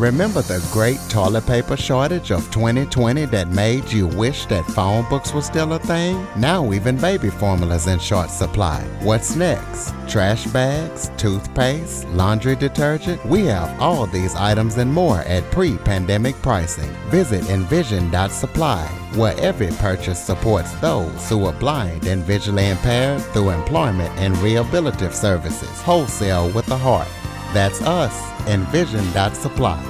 Remember the great toilet paper shortage of 2020 that made you wish that phone books were still a thing? Now even baby formula's in short supply. What's next? Trash bags, toothpaste, laundry detergent? We have all these items and more at pre-pandemic pricing. Visit envision.supply, where every purchase supports those who are blind and visually impaired through employment and rehabilitative services. Wholesale with a heart. That's us, Envision.supply.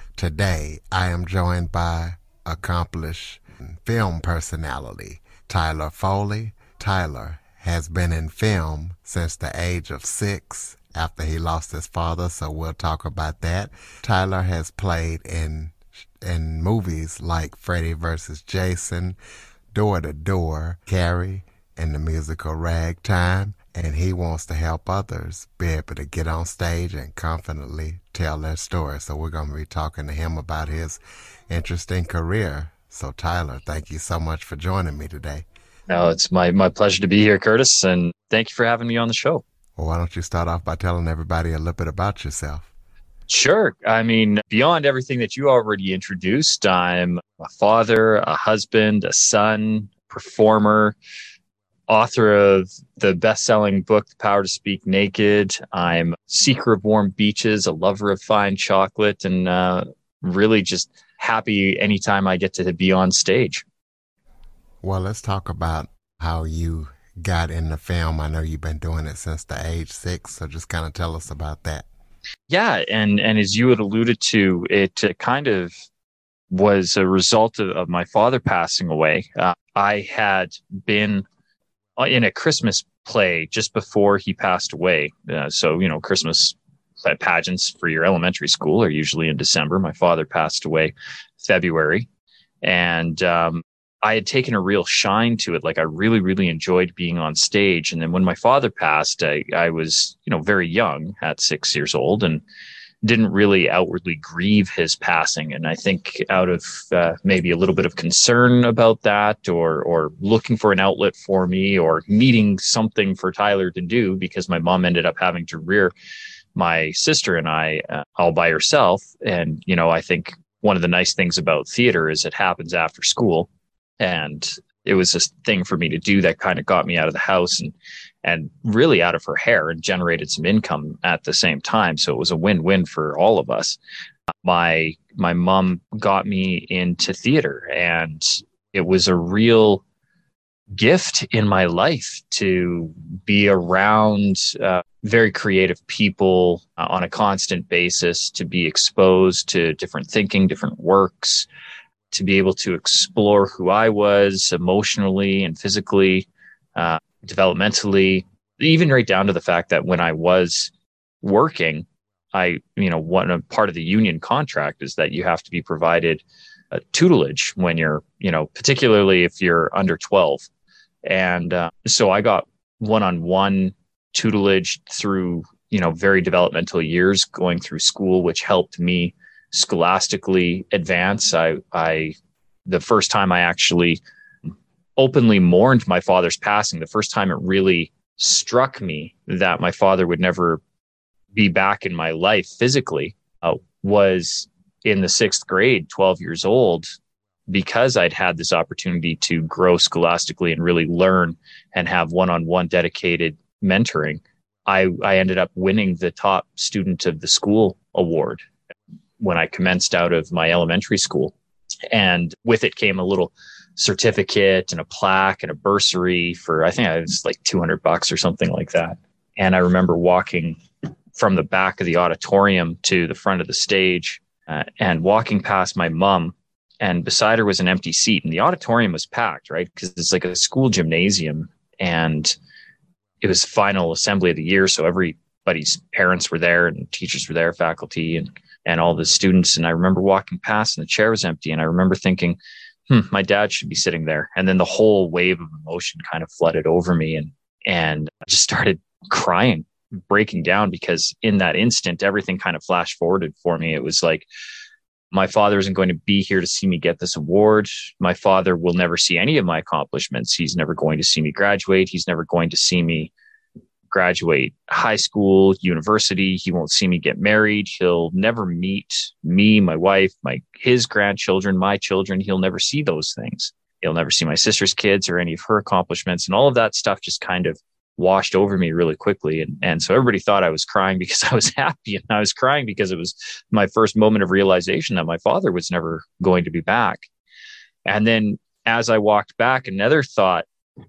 Today, I am joined by accomplished film personality Tyler Foley. Tyler has been in film since the age of six after he lost his father, so we'll talk about that. Tyler has played in in movies like Freddy vs. Jason, Door to Door, Carrie, and the musical Ragtime and he wants to help others be able to get on stage and confidently tell their story. So we're going to be talking to him about his interesting career. So Tyler, thank you so much for joining me today. No, it's my my pleasure to be here, Curtis, and thank you for having me on the show. Well, why don't you start off by telling everybody a little bit about yourself? Sure. I mean, beyond everything that you already introduced, I'm a father, a husband, a son, performer, author of the best-selling book the power to speak naked. I'm seeker of warm beaches a lover of fine chocolate and uh, really just happy anytime i get to be on stage. Well let's talk about how you got in the film. I know you've been doing it since the age six so just kind of tell us about that. Yeah and and as you had alluded to it uh, kind of was a result of, of my father passing away. Uh, i had been in a Christmas play just before he passed away. Uh, so, you know, Christmas pageants for your elementary school are usually in December. My father passed away February. And um, I had taken a real shine to it. Like I really, really enjoyed being on stage. And then when my father passed, I, I was, you know, very young at six years old. And didn't really outwardly grieve his passing. And I think out of uh, maybe a little bit of concern about that or, or looking for an outlet for me or needing something for Tyler to do because my mom ended up having to rear my sister and I uh, all by herself. And, you know, I think one of the nice things about theater is it happens after school. And it was this thing for me to do that kind of got me out of the house and and really out of her hair and generated some income at the same time. So it was a win-win for all of us. My my mom got me into theater and it was a real gift in my life to be around uh, very creative people uh, on a constant basis, to be exposed to different thinking, different works, to be able to explore who I was emotionally and physically. Uh, developmentally, even right down to the fact that when I was working, I, you know, one part of the union contract is that you have to be provided a tutelage when you're, you know, particularly if you're under 12. And uh, so I got one on one tutelage through, you know, very developmental years going through school, which helped me scholastically advance. I, I, the first time I actually openly mourned my father's passing, the first time it really struck me that my father would never be back in my life physically uh, was in the sixth grade, 12 years old, because I'd had this opportunity to grow scholastically and really learn and have one on one dedicated mentoring. I, I ended up winning the top student of the school award when I commenced out of my elementary school. And with it came a little certificate and a plaque and a bursary for I think it was like 200 bucks or something like that. And I remember walking from the back of the auditorium to the front of the stage uh, and walking past my mom and beside her was an empty seat and the auditorium was packed, right? Because it's like a school gymnasium and it was final assembly of the year. So everybody's parents were there and teachers were there, faculty. And and all the students. And I remember walking past and the chair was empty. And I remember thinking, hmm, my dad should be sitting there. And then the whole wave of emotion kind of flooded over me and, and I just started crying, breaking down because in that instant, everything kind of flashed forwarded for me. It was like, my father isn't going to be here to see me get this award. My father will never see any of my accomplishments. He's never going to see me graduate. He's never going to see me graduate high school, university. He won't see me get married. He'll never meet me, my wife, my his grandchildren, my children. He'll never see those things. He'll never see my sister's kids or any of her accomplishments. And all of that stuff just kind of washed over me really quickly. And, and so everybody thought I was crying because I was happy. And I was crying because it was my first moment of realization that my father was never going to be back. And then as I walked back, another thought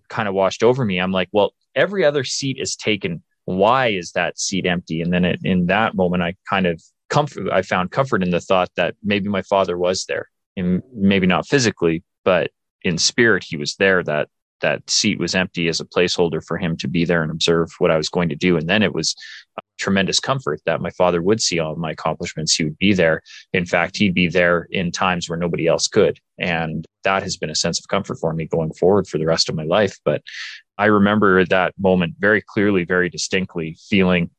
kind of washed over me. I'm like, well, every other seat is taken. Why is that seat empty? And then it, in that moment, I kind of comfort, I found comfort in the thought that maybe my father was there and maybe not physically, but in spirit, he was there that that seat was empty as a placeholder for him to be there and observe what I was going to do. And then it was tremendous comfort that my father would see all my accomplishments. He would be there. In fact, he'd be there in times where nobody else could. And that has been a sense of comfort for me going forward for the rest of my life. But I remember that moment very clearly, very distinctly, feeling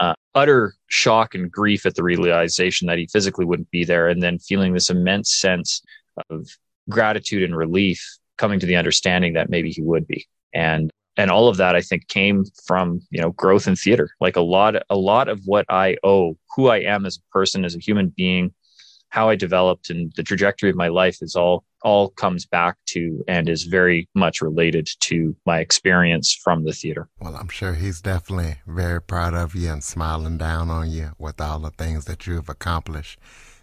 uh, utter shock and grief at the realization that he physically wouldn't be there, and then feeling this immense sense of gratitude and relief coming to the understanding that maybe he would be. And and all of that I think came from, you know, growth in theater. Like a lot a lot of what I owe, who I am as a person, as a human being, how I developed and the trajectory of my life is all all comes back to and is very much related to my experience from the theater. Well, I'm sure he's definitely very proud of you and smiling down on you with all the things that you've accomplished.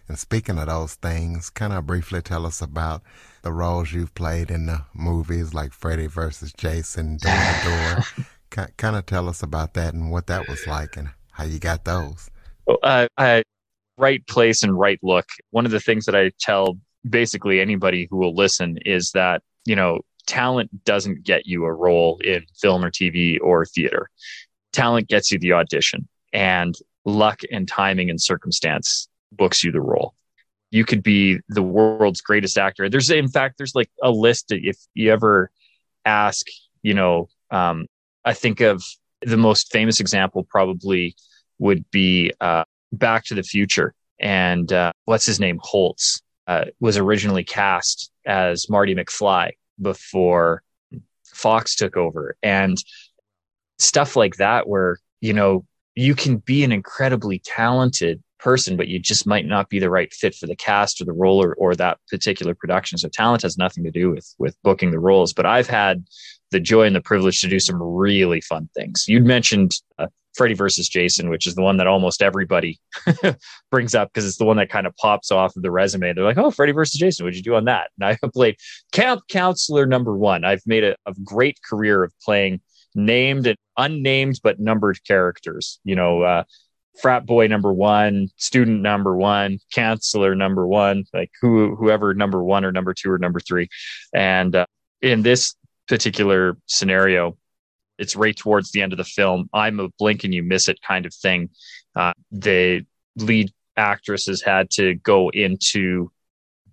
And speaking of those things, can I briefly tell us about the roles you've played in the movies like Freddy versus Jason, Door to Door? kind of tell us about that and what that was like and how you got those. Uh, I, right place and right look. One of the things that I tell basically anybody who will listen is that, you know, talent doesn't get you a role in film or TV or theater. Talent gets you the audition and luck and timing and circumstance books you the role. You could be the world's greatest actor. There's, in fact, there's like a list. If you ever ask, you know, um, I think of the most famous example probably would be uh, Back to the Future. And uh, what's his name? Holtz uh, was originally cast as Marty McFly before Fox took over. And stuff like that, where, you know, you can be an incredibly talented person, but you just might not be the right fit for the cast or the role or, or that particular production. So talent has nothing to do with with booking the roles. But I've had the joy and the privilege to do some really fun things. You'd mentioned uh, Freddy versus Jason, which is the one that almost everybody brings up because it's the one that kind of pops off of the resume. They're like, "Oh, Freddy versus Jason, what'd you do on that?" And I played camp counselor number one. I've made a, a great career of playing named and unnamed but numbered characters. You know, uh, frat boy number one, student number one, counselor number one, like who whoever number one or number two or number three. And uh, in this particular scenario, it's right towards the end of the film. I'm a blink and you miss it kind of thing. Uh, the lead actress has had to go into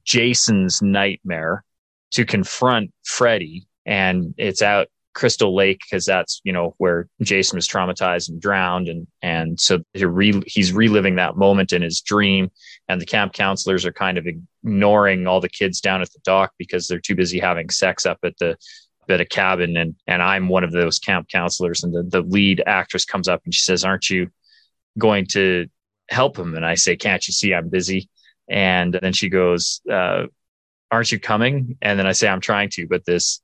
Jason's nightmare to confront Freddy, and it's out Crystal Lake because that's you know where Jason was traumatized and drowned, and and so he re- he's reliving that moment in his dream, and the camp counselors are kind of ignoring all the kids down at the dock because they're too busy having sex up at the at a cabin and and I'm one of those camp counselors and the, the lead actress comes up and she says, Aren't you going to help him? And I say, Can't you see I'm busy? And then she goes, uh, Aren't you coming? And then I say, I'm trying to, but this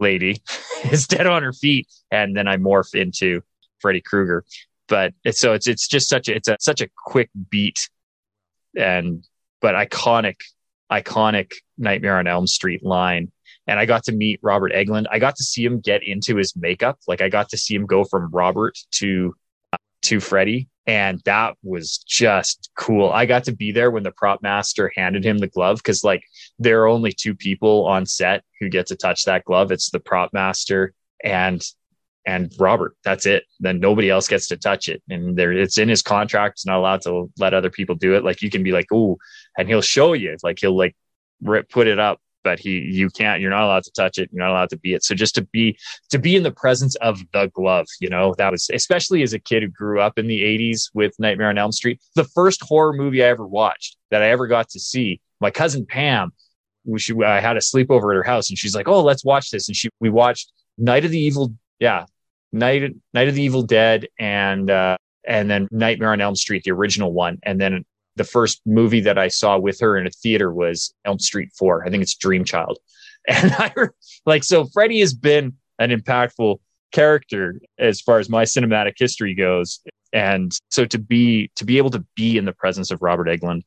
lady is dead on her feet. And then I morph into Freddy Krueger. But it's so it's it's just such a it's a such a quick beat and but iconic iconic Nightmare on Elm Street line and I got to meet Robert Englund. I got to see him get into his makeup. Like I got to see him go from Robert to uh, to Freddy, and that was just cool. I got to be there when the prop master handed him the glove because like there are only two people on set who get to touch that glove. It's the prop master and and Robert. That's it. Then nobody else gets to touch it. And there, it's in his contract. It's not allowed to let other people do it. Like you can be like, oh, and he'll show you. Like he'll like rip, put it up, but he, you can't. You're not allowed to touch it. You're not allowed to be it. So just to be, to be in the presence of the glove, you know, that was especially as a kid who grew up in the '80s with Nightmare on Elm Street. The first horror movie I ever watched that I ever got to see. My cousin Pam, she, I had a sleepover at her house, and she's like, "Oh, let's watch this." And she, we watched Night of the Evil yeah, Night Night of the Evil Dead and uh, and then Nightmare on Elm Street, the original one, and then the first movie that I saw with her in a theater was Elm Street Four. I think it's Dream Child, and I like so. Freddy has been an impactful character as far as my cinematic history goes, and so to be to be able to be in the presence of Robert Englund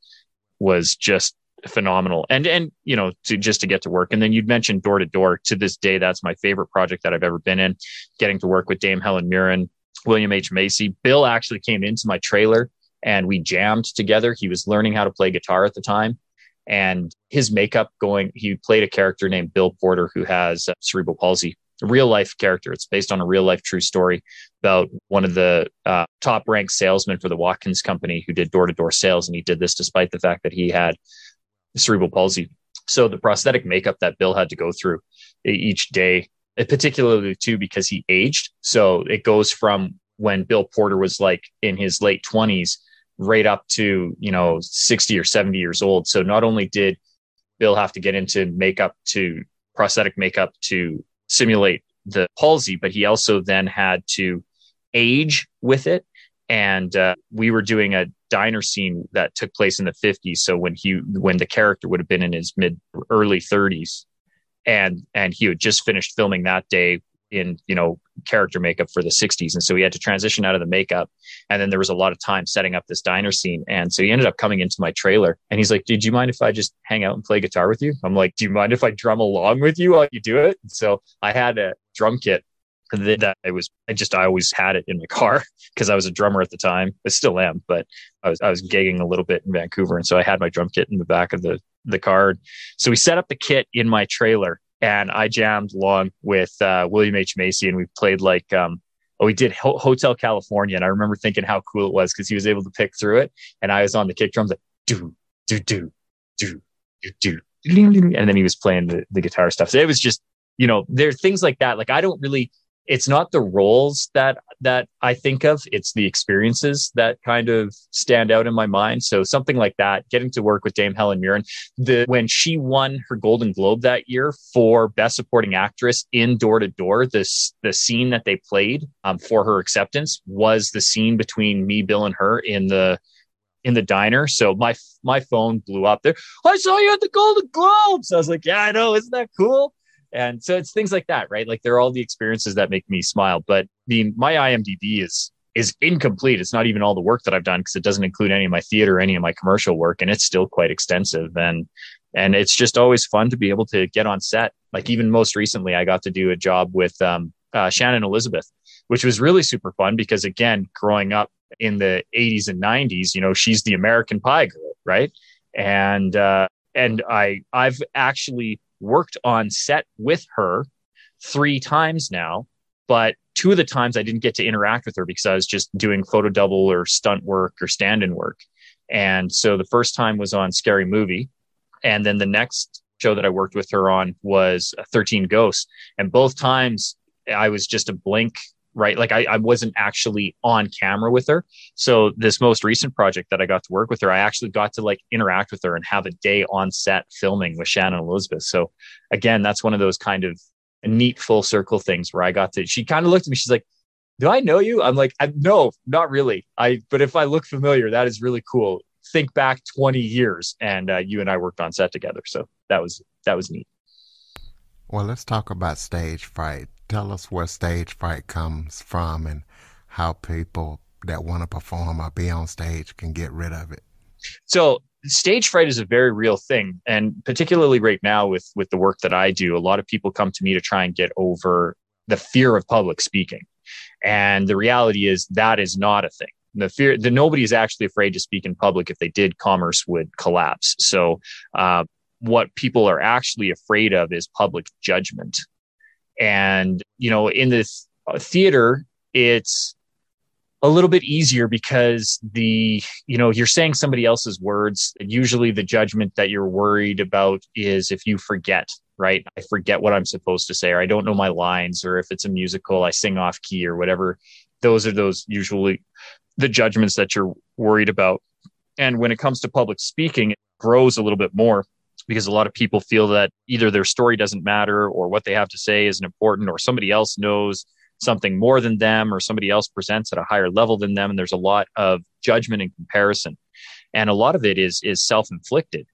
was just phenomenal. And and you know, to just to get to work. And then you'd mentioned door to door. To this day, that's my favorite project that I've ever been in. Getting to work with Dame Helen Mirren, William H. Macy. Bill actually came into my trailer and we jammed together. He was learning how to play guitar at the time. And his makeup going, he played a character named Bill Porter who has uh, cerebral palsy, a real life character. It's based on a real life true story about one of the uh, top ranked salesmen for the Watkins company who did door to door sales. And he did this despite the fact that he had cerebral palsy. So the prosthetic makeup that Bill had to go through each day, particularly too because he aged. So it goes from when Bill Porter was like in his late 20s right up to, you know, 60 or 70 years old. So not only did Bill have to get into makeup to prosthetic makeup to simulate the palsy, but he also then had to age with it. And uh, we were doing a diner scene that took place in the 50s so when he when the character would have been in his mid early 30s and and he had just finished filming that day in you know character makeup for the 60s and so he had to transition out of the makeup. And then there was a lot of time setting up this diner scene. And so he ended up coming into my trailer. And he's like did you mind if i just hang out and play guitar with you? I'm like do you mind if i drum along with you while you do it? So i had a drum kit that I was I just I always had it in my car because I was a drummer at the time. I still am, but I was I was gigging a little bit in Vancouver, and so I had my drum kit in the back of the the car. So we set up the kit in my trailer, and I jammed along with uh, William H Macy, and we played like um, oh we did Ho- Hotel California, and I remember thinking how cool it was because he was able to pick through it, and I was on the kick drums like do do do do do do, and then he was playing the the guitar stuff. So it was just you know there are things like that. Like I don't really it's not the roles that that I think of it's the experiences that kind of stand out in my mind so something like that getting to work with Dame Helen Mirren the when she won her Golden Globe that year for best supporting actress in Door to Door this the scene that they played um, for her acceptance was the scene between me Bill and her in the in the diner. So my my phone blew up there. I saw you at the Golden Globes. I was like, yeah, I know. Isn't that cool? And so it's things like that, right? Like they're all the experiences that make me smile. But the my IMDb is is incomplete. It's not even all the work that I've done because it doesn't include any of my theater, any of my commercial work, and it's still quite extensive. And and it's just always fun to be able to get on set. Like even most recently, I got to do a job with um, uh, Shannon Elizabeth, which was really super fun because again, growing up in the 80s and 90s, you know, she's the American Pie girl, right? And uh, and I I've actually worked on set with her three times now, but two of the times I didn't get to interact with her because I was just doing photo double or stunt work or stand in work. And so the first time was on Scary Movie. And then the next show that I worked with her on was uh, 13 Ghosts. And both times I was just a blink right? Like I, I wasn't actually on camera with her. So this most recent project that I got to work with her, I actually got to like interact with her and have a day on set filming with Shannon Elizabeth. So again, that's one of those kind of neat full circle things where I got to, she kind of looked at me, she's like, do I know you? I'm like, no, not really. I, but if I look familiar, that is really cool. Think back 20 years and uh, you and I worked on set together. So that was, that was neat. Well, let's talk about stage fright tell us where stage fright comes from and how people that want to perform or be on stage can get rid of it. So stage fright is a very real thing and particularly right now with with the work that I do a lot of people come to me to try and get over the fear of public speaking. And the reality is that is not a thing. The fear that nobody is actually afraid to speak in public if they did commerce would collapse. So uh, what people are actually afraid of is public judgment and, you know, in this, uh, theater, it's a little bit easier because the you know you're saying somebody else's words usually the judgment that you're worried about is if you forget right? I forget what i'm supposed to say or i don't know my lines or if it's a musical i sing off key or whatever. Those are those usually the judgments that you're worried about. And when it comes to public speaking it grows a little bit more because a lot of people feel that either their story doesn't matter or what they have to say isn't important or somebody else knows something more than them or somebody else presents at a higher level than them and there's a lot of judgment and comparison. And a lot of it is is self-inflicted.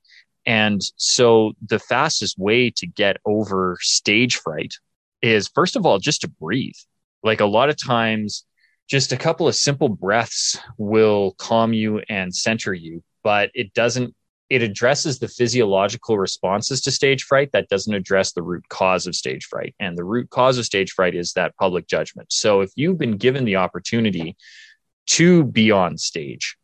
And so the fastest way to get over stage fright is first of all just to breathe. Like a lot of times just a couple of simple breaths will calm you and center you but it doesn't it addresses the physiological responses to stage fright that doesn't address the root cause of stage fright. And the root cause of stage fright is that public judgment. So if you've been given the opportunity to be on stage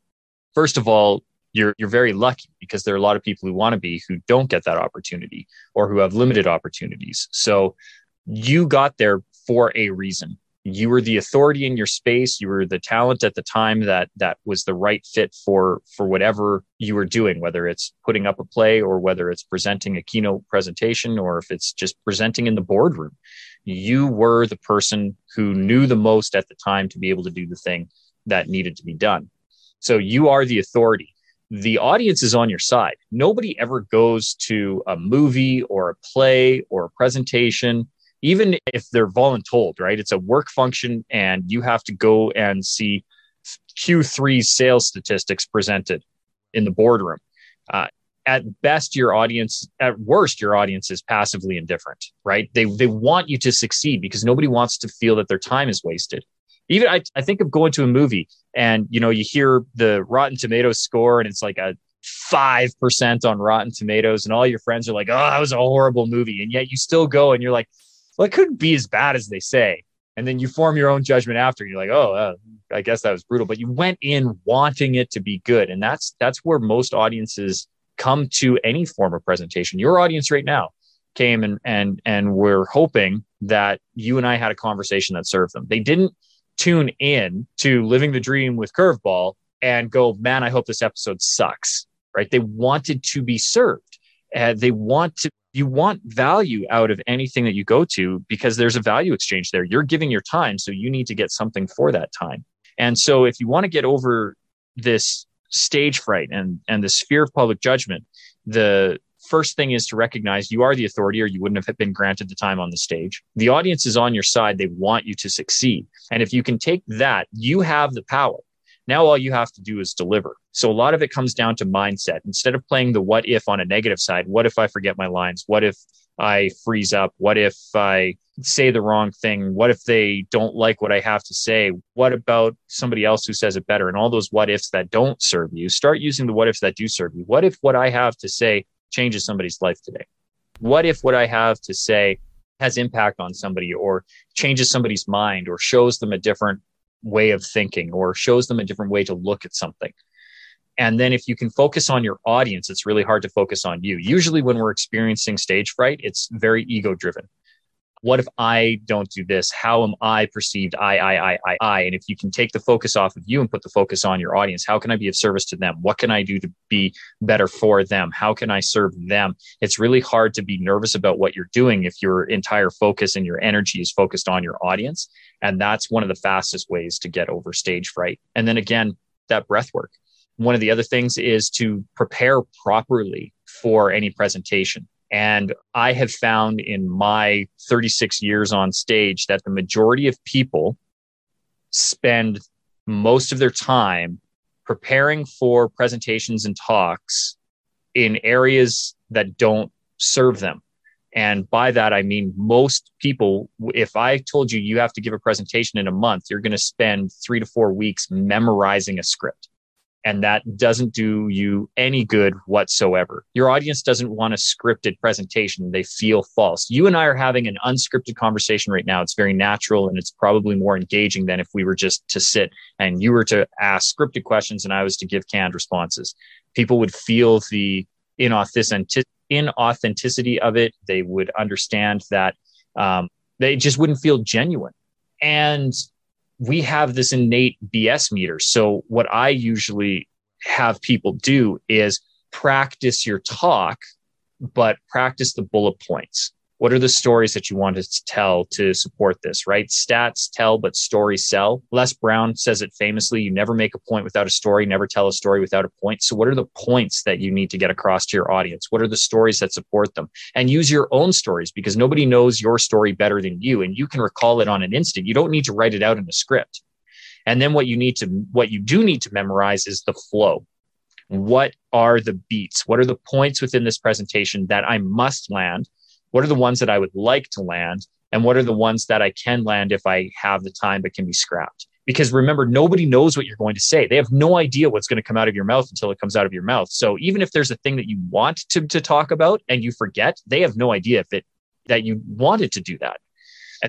first of all you're you're very lucky because there are a lot of people who want to be who don't get that opportunity or who have limited opportunities. So you got there for a reason you were the authority in your space. You were the talent at the time that that was the right fit for for whatever you were doing whether it's putting up a play or whether it's presenting a keynote presentation or if it's just presenting in the boardroom. You were the person who knew the most at the time to be able to do the thing that needed to be done. So you are the authority. The audience is on your side. Nobody ever goes to a movie or a play or a presentation even if they're voluntold, right? It's a work function and you have to go and see Q3 sales statistics presented in the boardroom. Uh, at best, your audience, at worst, your audience is passively indifferent, right? They, they want you to succeed because nobody wants to feel that their time is wasted. Even I, I think of going to a movie and, you know, you hear the Rotten Tomatoes score and it's like a 5% on Rotten Tomatoes and all your friends are like, oh, that was a horrible movie. And yet you still go and you're like, well, it couldn't be as bad as they say. And then you form your own judgment after. You're like, oh, uh, I guess that was brutal. But you went in wanting it to be good, and that's that's where most audiences come to any form of presentation. Your audience right now came and and and we're hoping that you and I had a conversation that served them. They didn't tune in to living the dream with curveball and go, man, I hope this episode sucks. Right? They wanted to be served. Uh, they want to you want value out of anything that you go to because there's a value exchange there. You're giving your time, so you need to get something for that time. And so if you want to get over this stage fright and and this fear of public judgment, the first thing is to recognize you are the authority or you wouldn't have been granted the time on the stage. The audience is on your side. They want you to succeed. And if you can take that, you have the power. Now all you have to do is deliver. So a lot of it comes down to mindset. Instead of playing the what if on a negative side, what if I forget my lines? What if I freeze up? What if I say the wrong thing? What if they don't like what I have to say? What about somebody else who says it better? And all those what ifs that don't serve you, start using the what ifs that do serve you. What if what I have to say changes somebody's life today? What if what I have to say has impact on somebody or changes somebody's mind or shows them a different way of thinking or shows them a different way to look at something. And then if you can focus on your audience, it's really hard to focus on you. Usually when we're experiencing stage fright, it's very ego driven what if I don't do this? How am I perceived? I, I, I, I, I. And if you can take the focus off of you and put the focus on your audience, how can I be of service to them? What can I do to be better for them? How can I serve them? It's really hard to be nervous about what you're doing if your entire focus and your energy is focused on your audience. And that's one of the fastest ways to get over stage fright. And then again, that breath work. One of the other things is to prepare properly for any presentation and I have found in my 36 years on stage that the majority of people spend most of their time preparing for presentations and talks in areas that don't serve them. And by that, I mean most people, if I told you you have to give a presentation in a month, you're going to spend three to four weeks memorizing a script and that doesn't do you any good whatsoever. Your audience doesn't want a scripted presentation. They feel false. You and I are having an unscripted conversation right now. It's very natural and it's probably more engaging than if we were just to sit and you were to ask scripted questions and I was to give canned responses. People would feel the inauthenticity of it. They would understand that um, they just wouldn't feel genuine. And we have this innate BS meter. So, what I usually have people do is practice your talk, but practice the bullet points what are the stories that you want to tell to support this right? Stats tell but stories sell. Les brown says it famously you never make a point without a story never tell a story without a point. So what are the points that you need to get across to your audience? What are the stories that support them? And use your own stories because nobody knows your story better than you and you can recall it on an instant. You don't need to write it out in a script. And then what you need to what you do need to memorize is the flow. What are the beats? What are the points within this presentation that i must land what are the ones that I would like to land? And what are the ones that I can land if I have the time but can be scrapped? Because remember, nobody knows what you're going to say. They have no idea what's going to come out of your mouth until it comes out of your mouth. So even if there's a thing that you want to, to talk about and you forget, they have no idea if it that you wanted to do that.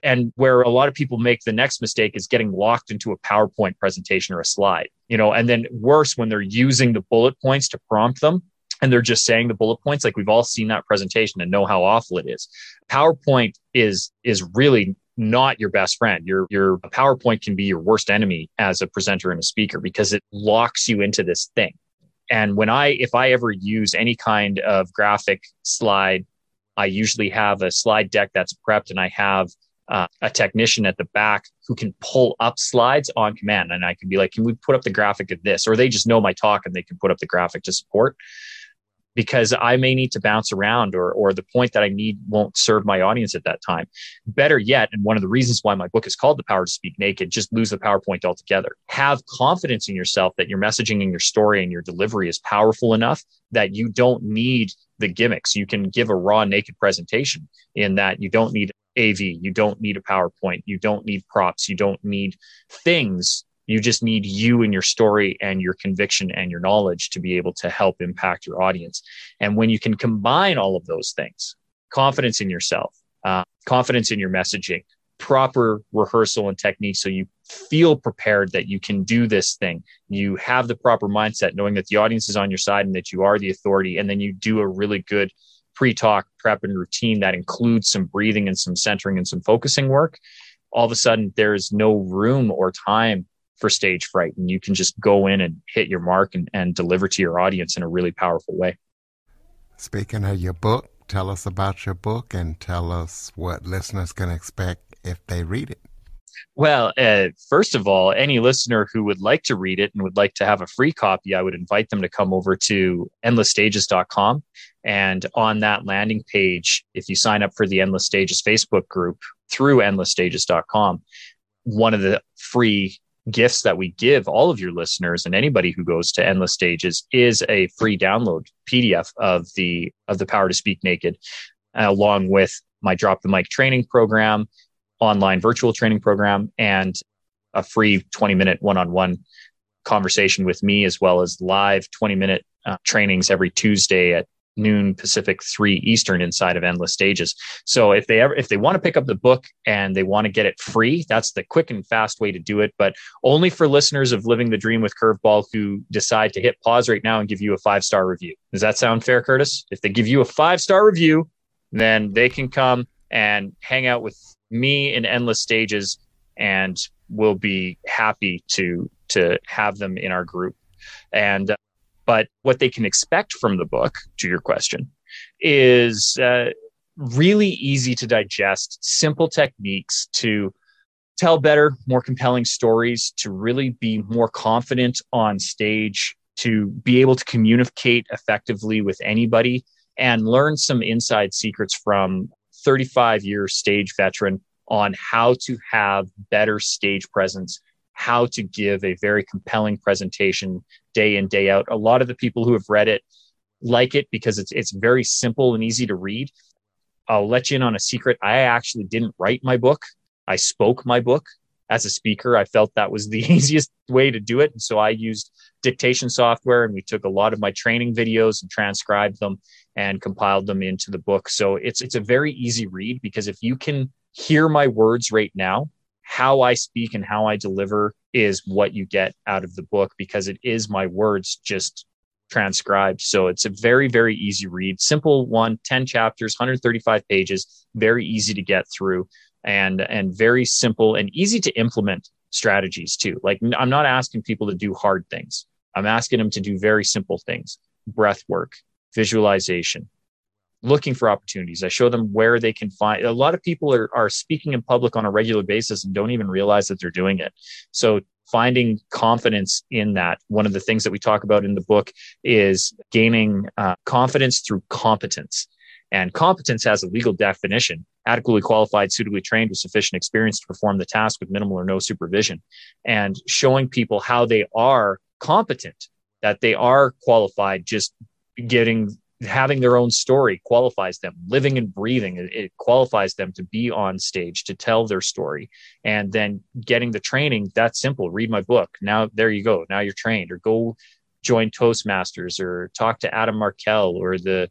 And where a lot of people make the next mistake is getting locked into a PowerPoint presentation or a slide, you know, and then worse when they're using the bullet points to prompt them and they're just saying the bullet points like we've all seen that presentation and know how awful it is. Powerpoint is is really not your best friend. Your your powerpoint can be your worst enemy as a presenter and a speaker because it locks you into this thing. And when i if i ever use any kind of graphic slide i usually have a slide deck that's prepped and i have uh, a technician at the back who can pull up slides on command. And i can be like can we put up the graphic of this? Or they just know my talk and they can put up the graphic to support because I may need to bounce around or, or the point that I need won't serve my audience at that time. Better yet, and one of the reasons why my book is called The Power to Speak Naked, just lose the PowerPoint altogether. Have confidence in yourself that your messaging and your story and your delivery is powerful enough that you don't need the gimmicks. You can give a raw, naked presentation in that you don't need AV, you don't need a PowerPoint, you don't need props, you don't need things you just need you and your story and your conviction and your knowledge to be able to help impact your audience. And when you can combine all of those things, confidence in yourself, uh, confidence in your messaging, proper rehearsal and technique so you feel prepared that you can do this thing. You have the proper mindset, knowing that the audience is on your side and that you are the authority. And then you do a really good pre talk prep and routine that includes some breathing and some centering and some focusing work. All of a sudden, there's no room or time for stage fright and you can just go in and hit your mark and, and deliver to your audience in a really powerful way speaking of your book tell us about your book and tell us what listeners can expect if they read it well, uh, first of all, any listener who would like to read it and would like to have a free copy, I would invite them to come over to endlessstages.com. And on that landing page, if you sign up for the Endless Stages Facebook group through endlessstages.com, one of the free gifts that we give all of your listeners and anybody who goes to endless stages is a free download pdf of the of the power to speak naked along with my drop the mic training program online virtual training program and a free 20 minute one-on-one conversation with me as well as live 20 minute uh, trainings every tuesday at noon Pacific, three Eastern inside of Endless Stages. So if they ever if they want to pick up the book and they want to get it free, that's the quick and fast way to do it. But only for listeners of Living the Dream with Curveball who decide to hit pause right now and give you a five star review. Does that sound fair, Curtis? If they give you a five star review, then they can come and hang out with me in Endless Stages, and we'll be happy to to have them in our group. And uh, but what they can expect from the book, to your question, is uh, really easy to digest, simple techniques to tell better, more compelling stories, to really be more confident on stage, to be able to communicate effectively with anybody, and learn some inside secrets from 35 year stage veteran on how to have better stage presence how to give a very compelling presentation day in day out. A lot of the people who have read it like it because it's it's very simple and easy to read. I'll let you in on a secret. I actually didn't write my book. I spoke my book as a speaker. I felt that was the easiest way to do it. And so i used dictation software and we took a lot of my training videos and transcribed them and compiled them into the book. So it's it's a very easy read because if you can hear my words right now how I speak and how I deliver is what you get out of the book because it is my words just transcribed. So it's a very, very easy read. Simple one, 10 chapters, 135 pages, very easy to get through. and and very simple and easy to implement strategies too. Like I'm not asking people to do hard things. I'm asking them to do very simple things: breath work, visualization, looking for opportunities. I show them where they can find. A lot of people are are speaking in public on a regular basis and don't even realize that they're doing it. So finding confidence in that. One of the things that we talk about in the book is gaining uh, confidence through competence. And competence has a legal definition adequately qualified, suitably trained with sufficient experience to perform the task with minimal or no supervision. And showing people how they are competent, that they are qualified, just getting having their own story qualifies them. Living and breathing it, it, qualifies them to be on stage to tell their story. And then getting the training that's simple. Read my book. Now there you go. Now you're trained. Or go join toastmasters or talk to adam markel or the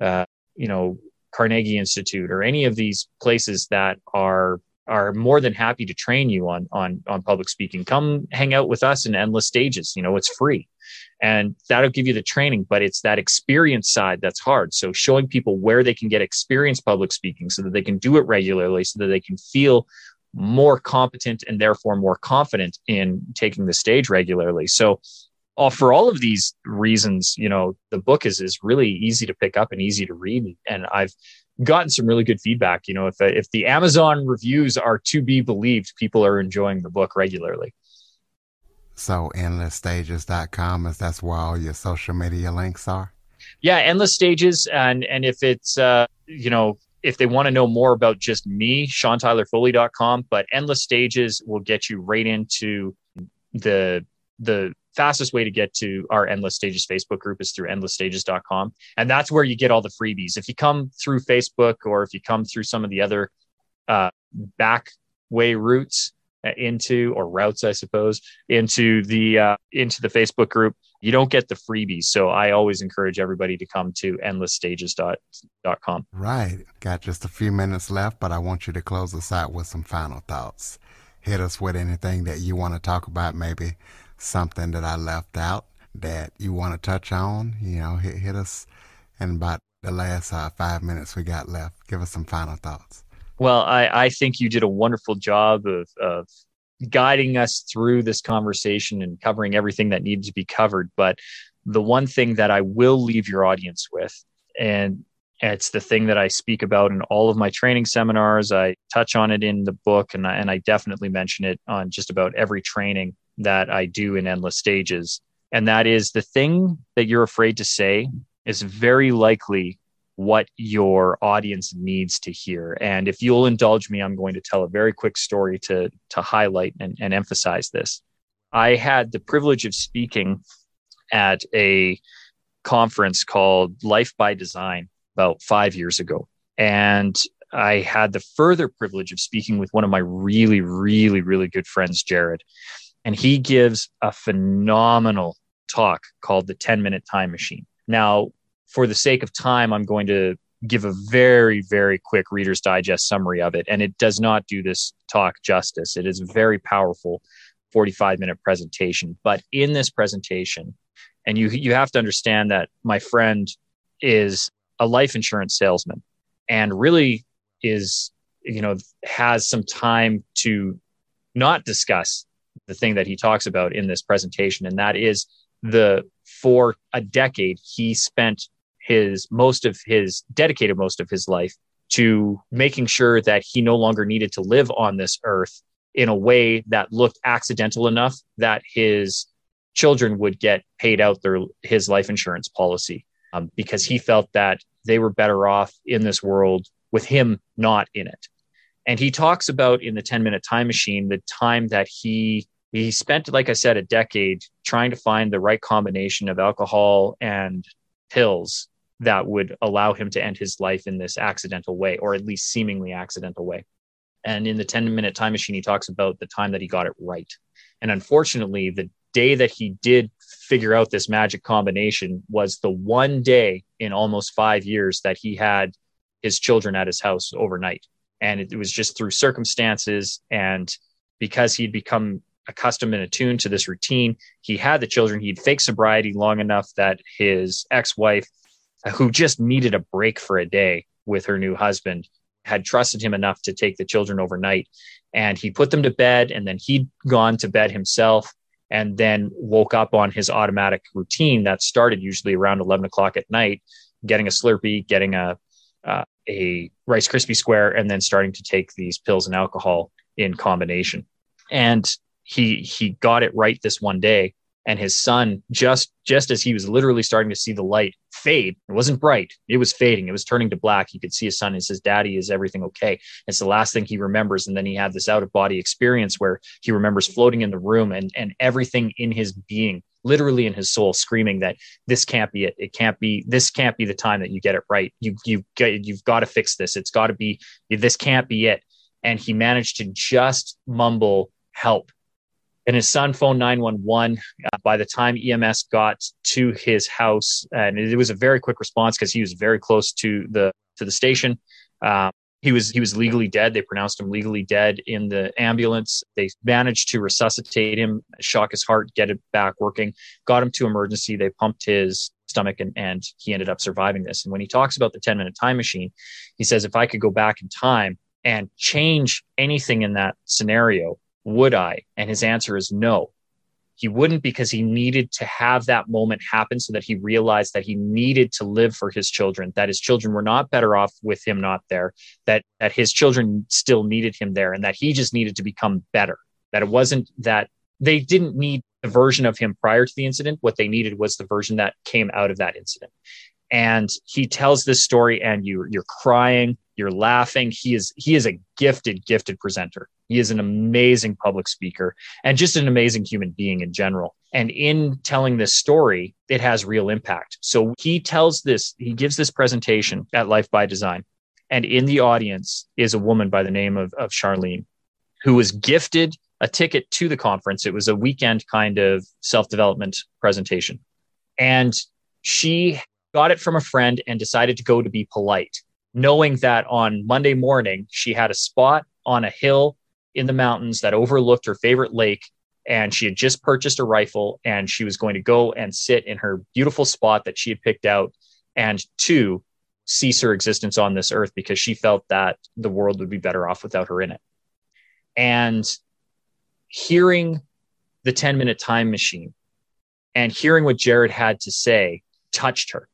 uh, you know carnegie institute or any of these places that are are more than happy to train you on on on public speaking. Come hang out with us in endless stages you know it's free. And that'll give you the training but it's that experience side that's hard. So showing people where they can get experience public speaking so that they can do it regularly so that they can feel more competent and therefore more confident in taking the stage regularly. So all, for all of these reasons you know the book is is really easy to pick up and easy to read. And i've gotten some really good feedback you know if if the amazon reviews are to be believed people are enjoying the book regularly so endlessstages.com is that's where all your social media links are? Yeah, endless stages. And and if it's uh, you know, if they want to know more about just me, SeanTylerFoley.com, but endless stages will get you right into the the fastest way to get to our endless stages facebook group is through endlessstages.com and that's where you get all the freebies. If you come through facebook or if you come through some of the other uh, back way routes into or routes i suppose into the uh, into the facebook group you don't get the freebies. So i always encourage everybody to come to endlessstages.com right. Got just a few minutes left but i want you to close us out with some final thoughts. Hit us with anything that you want to talk about maybe something that i left out that you want to touch on you know hit, hit us in about the last uh, five minutes we got left give us some final thoughts well, I, I think you did a wonderful job of, of guiding us through this conversation and covering everything that needed to be covered. But the one thing that I will leave your audience with, and it's the thing that I speak about in all of my training seminars. I touch on it in the book, and I, and I definitely mention it on just about every training that I do in endless stages. And that is the thing that you're afraid to say is very likely what your audience needs to hear. And if you'll indulge me, I'm going to tell a very quick story to, to highlight and, and emphasize this. I had the privilege of speaking at a conference called Life by Design about five years ago. And I had the further privilege of speaking with one of my really, really, really good friends, Jared. And he gives a phenomenal talk called The 10 Minute Time Machine. Now, for the sake of time, I'm going to give a very, very quick Reader's Digest summary of it. And it does not do this talk justice. It is a very powerful 45 minute presentation. But in this presentation, and you, you have to understand that my friend is a life insurance salesman and really is, you know, has some time to not discuss the thing that he talks about in this presentation. And that is the, for a decade, he spent his most of his dedicated most of his life to making sure that he no longer needed to live on this earth in a way that looked accidental enough that his children would get paid out their his life insurance policy um, because he felt that they were better off in this world with him not in it and he talks about in the 10 minute time machine the time that he he spent like i said a decade trying to find the right combination of alcohol and pills that would allow him to end his life in this accidental way, or at least seemingly accidental way. And in the 10 minute time machine, he talks about the time that he got it right. And unfortunately, the day that he did figure out this magic combination was the one day in almost five years that he had his children at his house overnight. And it, was just through circumstances and because he'd become accustomed and attuned to this routine, he had the children. He'd fake sobriety long enough that his ex wife who just needed a break for a day with her new husband had trusted him enough to take the children overnight. And he put them to bed, and then he'd gone to bed himself and then woke up on his automatic routine that started usually around 11 o'clock at night, getting a Slurpee, getting a, uh, a Rice Krispie square, and then starting to take these pills and alcohol in combination. And he he got it right this one day and his son just just as he was literally starting to see the light fade it wasn't bright it was fading it was turning to black he could see his son and says daddy is everything okay? It's the last thing he remembers and then he had this out of body experience where he remembers floating in the room and and everything in his being literally in his soul screaming that this can't be it it can't be this can't be the time that you get it right. You you you've got to fix this. It's got to be this can't be it. And he managed to just mumble help and his son phoned 911 uh, by the time ems got to his house. And it was a very quick response because he was very close to the to the station. Uh, he was he was legally dead. They pronounced him legally dead in the ambulance. They managed to resuscitate him shock his heart get it back working got him to emergency. They pumped his stomach and, and he ended up surviving this. And when he talks about the 10 minute time machine he says if i could go back in time and change anything in that scenario would I? And his answer is no. He wouldn't because he needed to have that moment happen so that he realized that he needed to live for his children, that his children were not better off with him not there, that, that his children still needed him there, and that he just needed to become better. That it wasn't that they didn't need the version of him prior to the incident. What they needed was the version that came out of that incident. And he tells this story, and you, you're crying you're laughing. He is he is a gifted, gifted presenter. He is an amazing public speaker and just an amazing human being in general. And in telling this story, it has real impact. So he tells this, he gives this presentation at Life by Design. And in the audience is a woman by the name of, of Charlene, who was gifted a ticket to the conference. It was a weekend kind of self development presentation. And she got it from a friend and decided to go to be polite knowing that on Monday morning, she had a spot on a hill in the mountains that overlooked her favorite lake. And she had just purchased a rifle and she was going to go and sit in her beautiful spot that she had picked out and to cease her existence on this earth because she felt that the world would be better off without her in it. And hearing the 10 minute time machine and hearing what Jared had to say touched her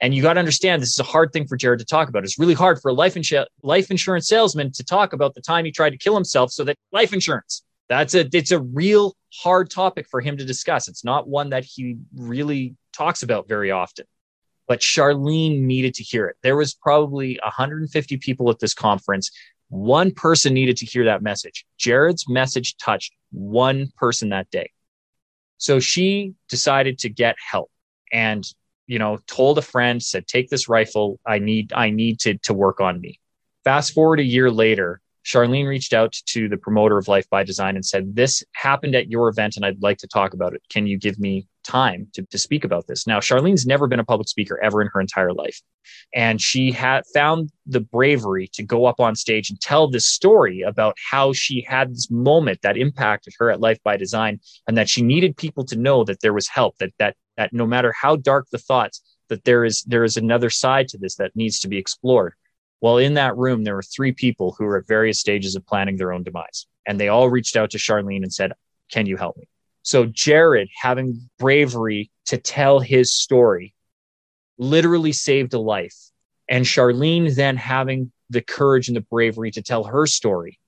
and you got to understand this is a hard thing for Jared to talk about. It's really hard for a life, insu- life insurance salesman to talk about the time he tried to kill himself so that life insurance. That's a it's a real hard topic for him to discuss. It's not one that he really talks about very often. But Charlene needed to hear it. There was probably 150 people at this conference. One person needed to hear that message. Jared's message touched one person that day. So she decided to get help. And you know, told a friend, said, take this rifle. I need, I need to, to work on me. Fast forward a year later, Charlene reached out to the promoter of Life by Design and said, This happened at your event and I'd like to talk about it. Can you give me time to, to speak about this? Now, Charlene's never been a public speaker ever in her entire life. And she had found the bravery to go up on stage and tell this story about how she had this moment that impacted her at Life by Design and that she needed people to know that there was help, that, that that no matter how dark the thoughts, that there is there is another side to this that needs to be explored. Well, in that room, there were three people who were at various stages of planning their own demise. And they all reached out to Charlene and said, Can you help me? So Jared, having bravery to tell his story, literally saved a life. And Charlene then having the courage and the bravery to tell her story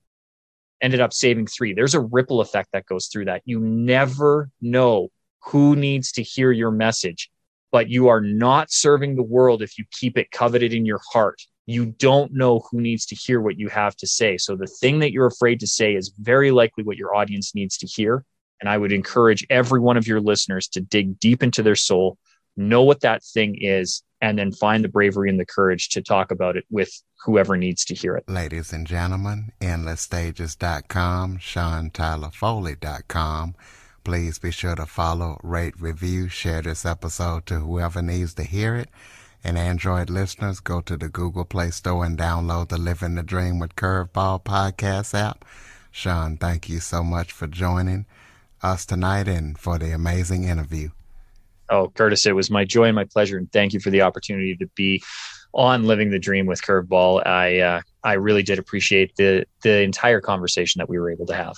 ended up saving three. There's a ripple effect that goes through that. You never know who needs to hear your message. But you are not serving the world if you keep it coveted in your heart. You don't know who needs to hear what you have to say. So the thing that you're afraid to say is very likely what your audience needs to hear. And I would encourage every one of your listeners to dig deep into their soul, know what that thing is, and then find the bravery and the courage to talk about it with whoever needs to hear it. Ladies and gentlemen, endlessstages.com, SeanTylerFoley.com Please be sure to follow, rate, review, share this episode to whoever needs to hear it. And Android listeners, go to the Google Play Store and download the Living the Dream with Curveball podcast app. Sean, thank you so much for joining us tonight and for the amazing interview. Oh, Curtis, it was my joy and my pleasure. And thank you for the opportunity to be on Living the Dream with Curveball. I, uh, I really did appreciate the the entire conversation that we were able to have.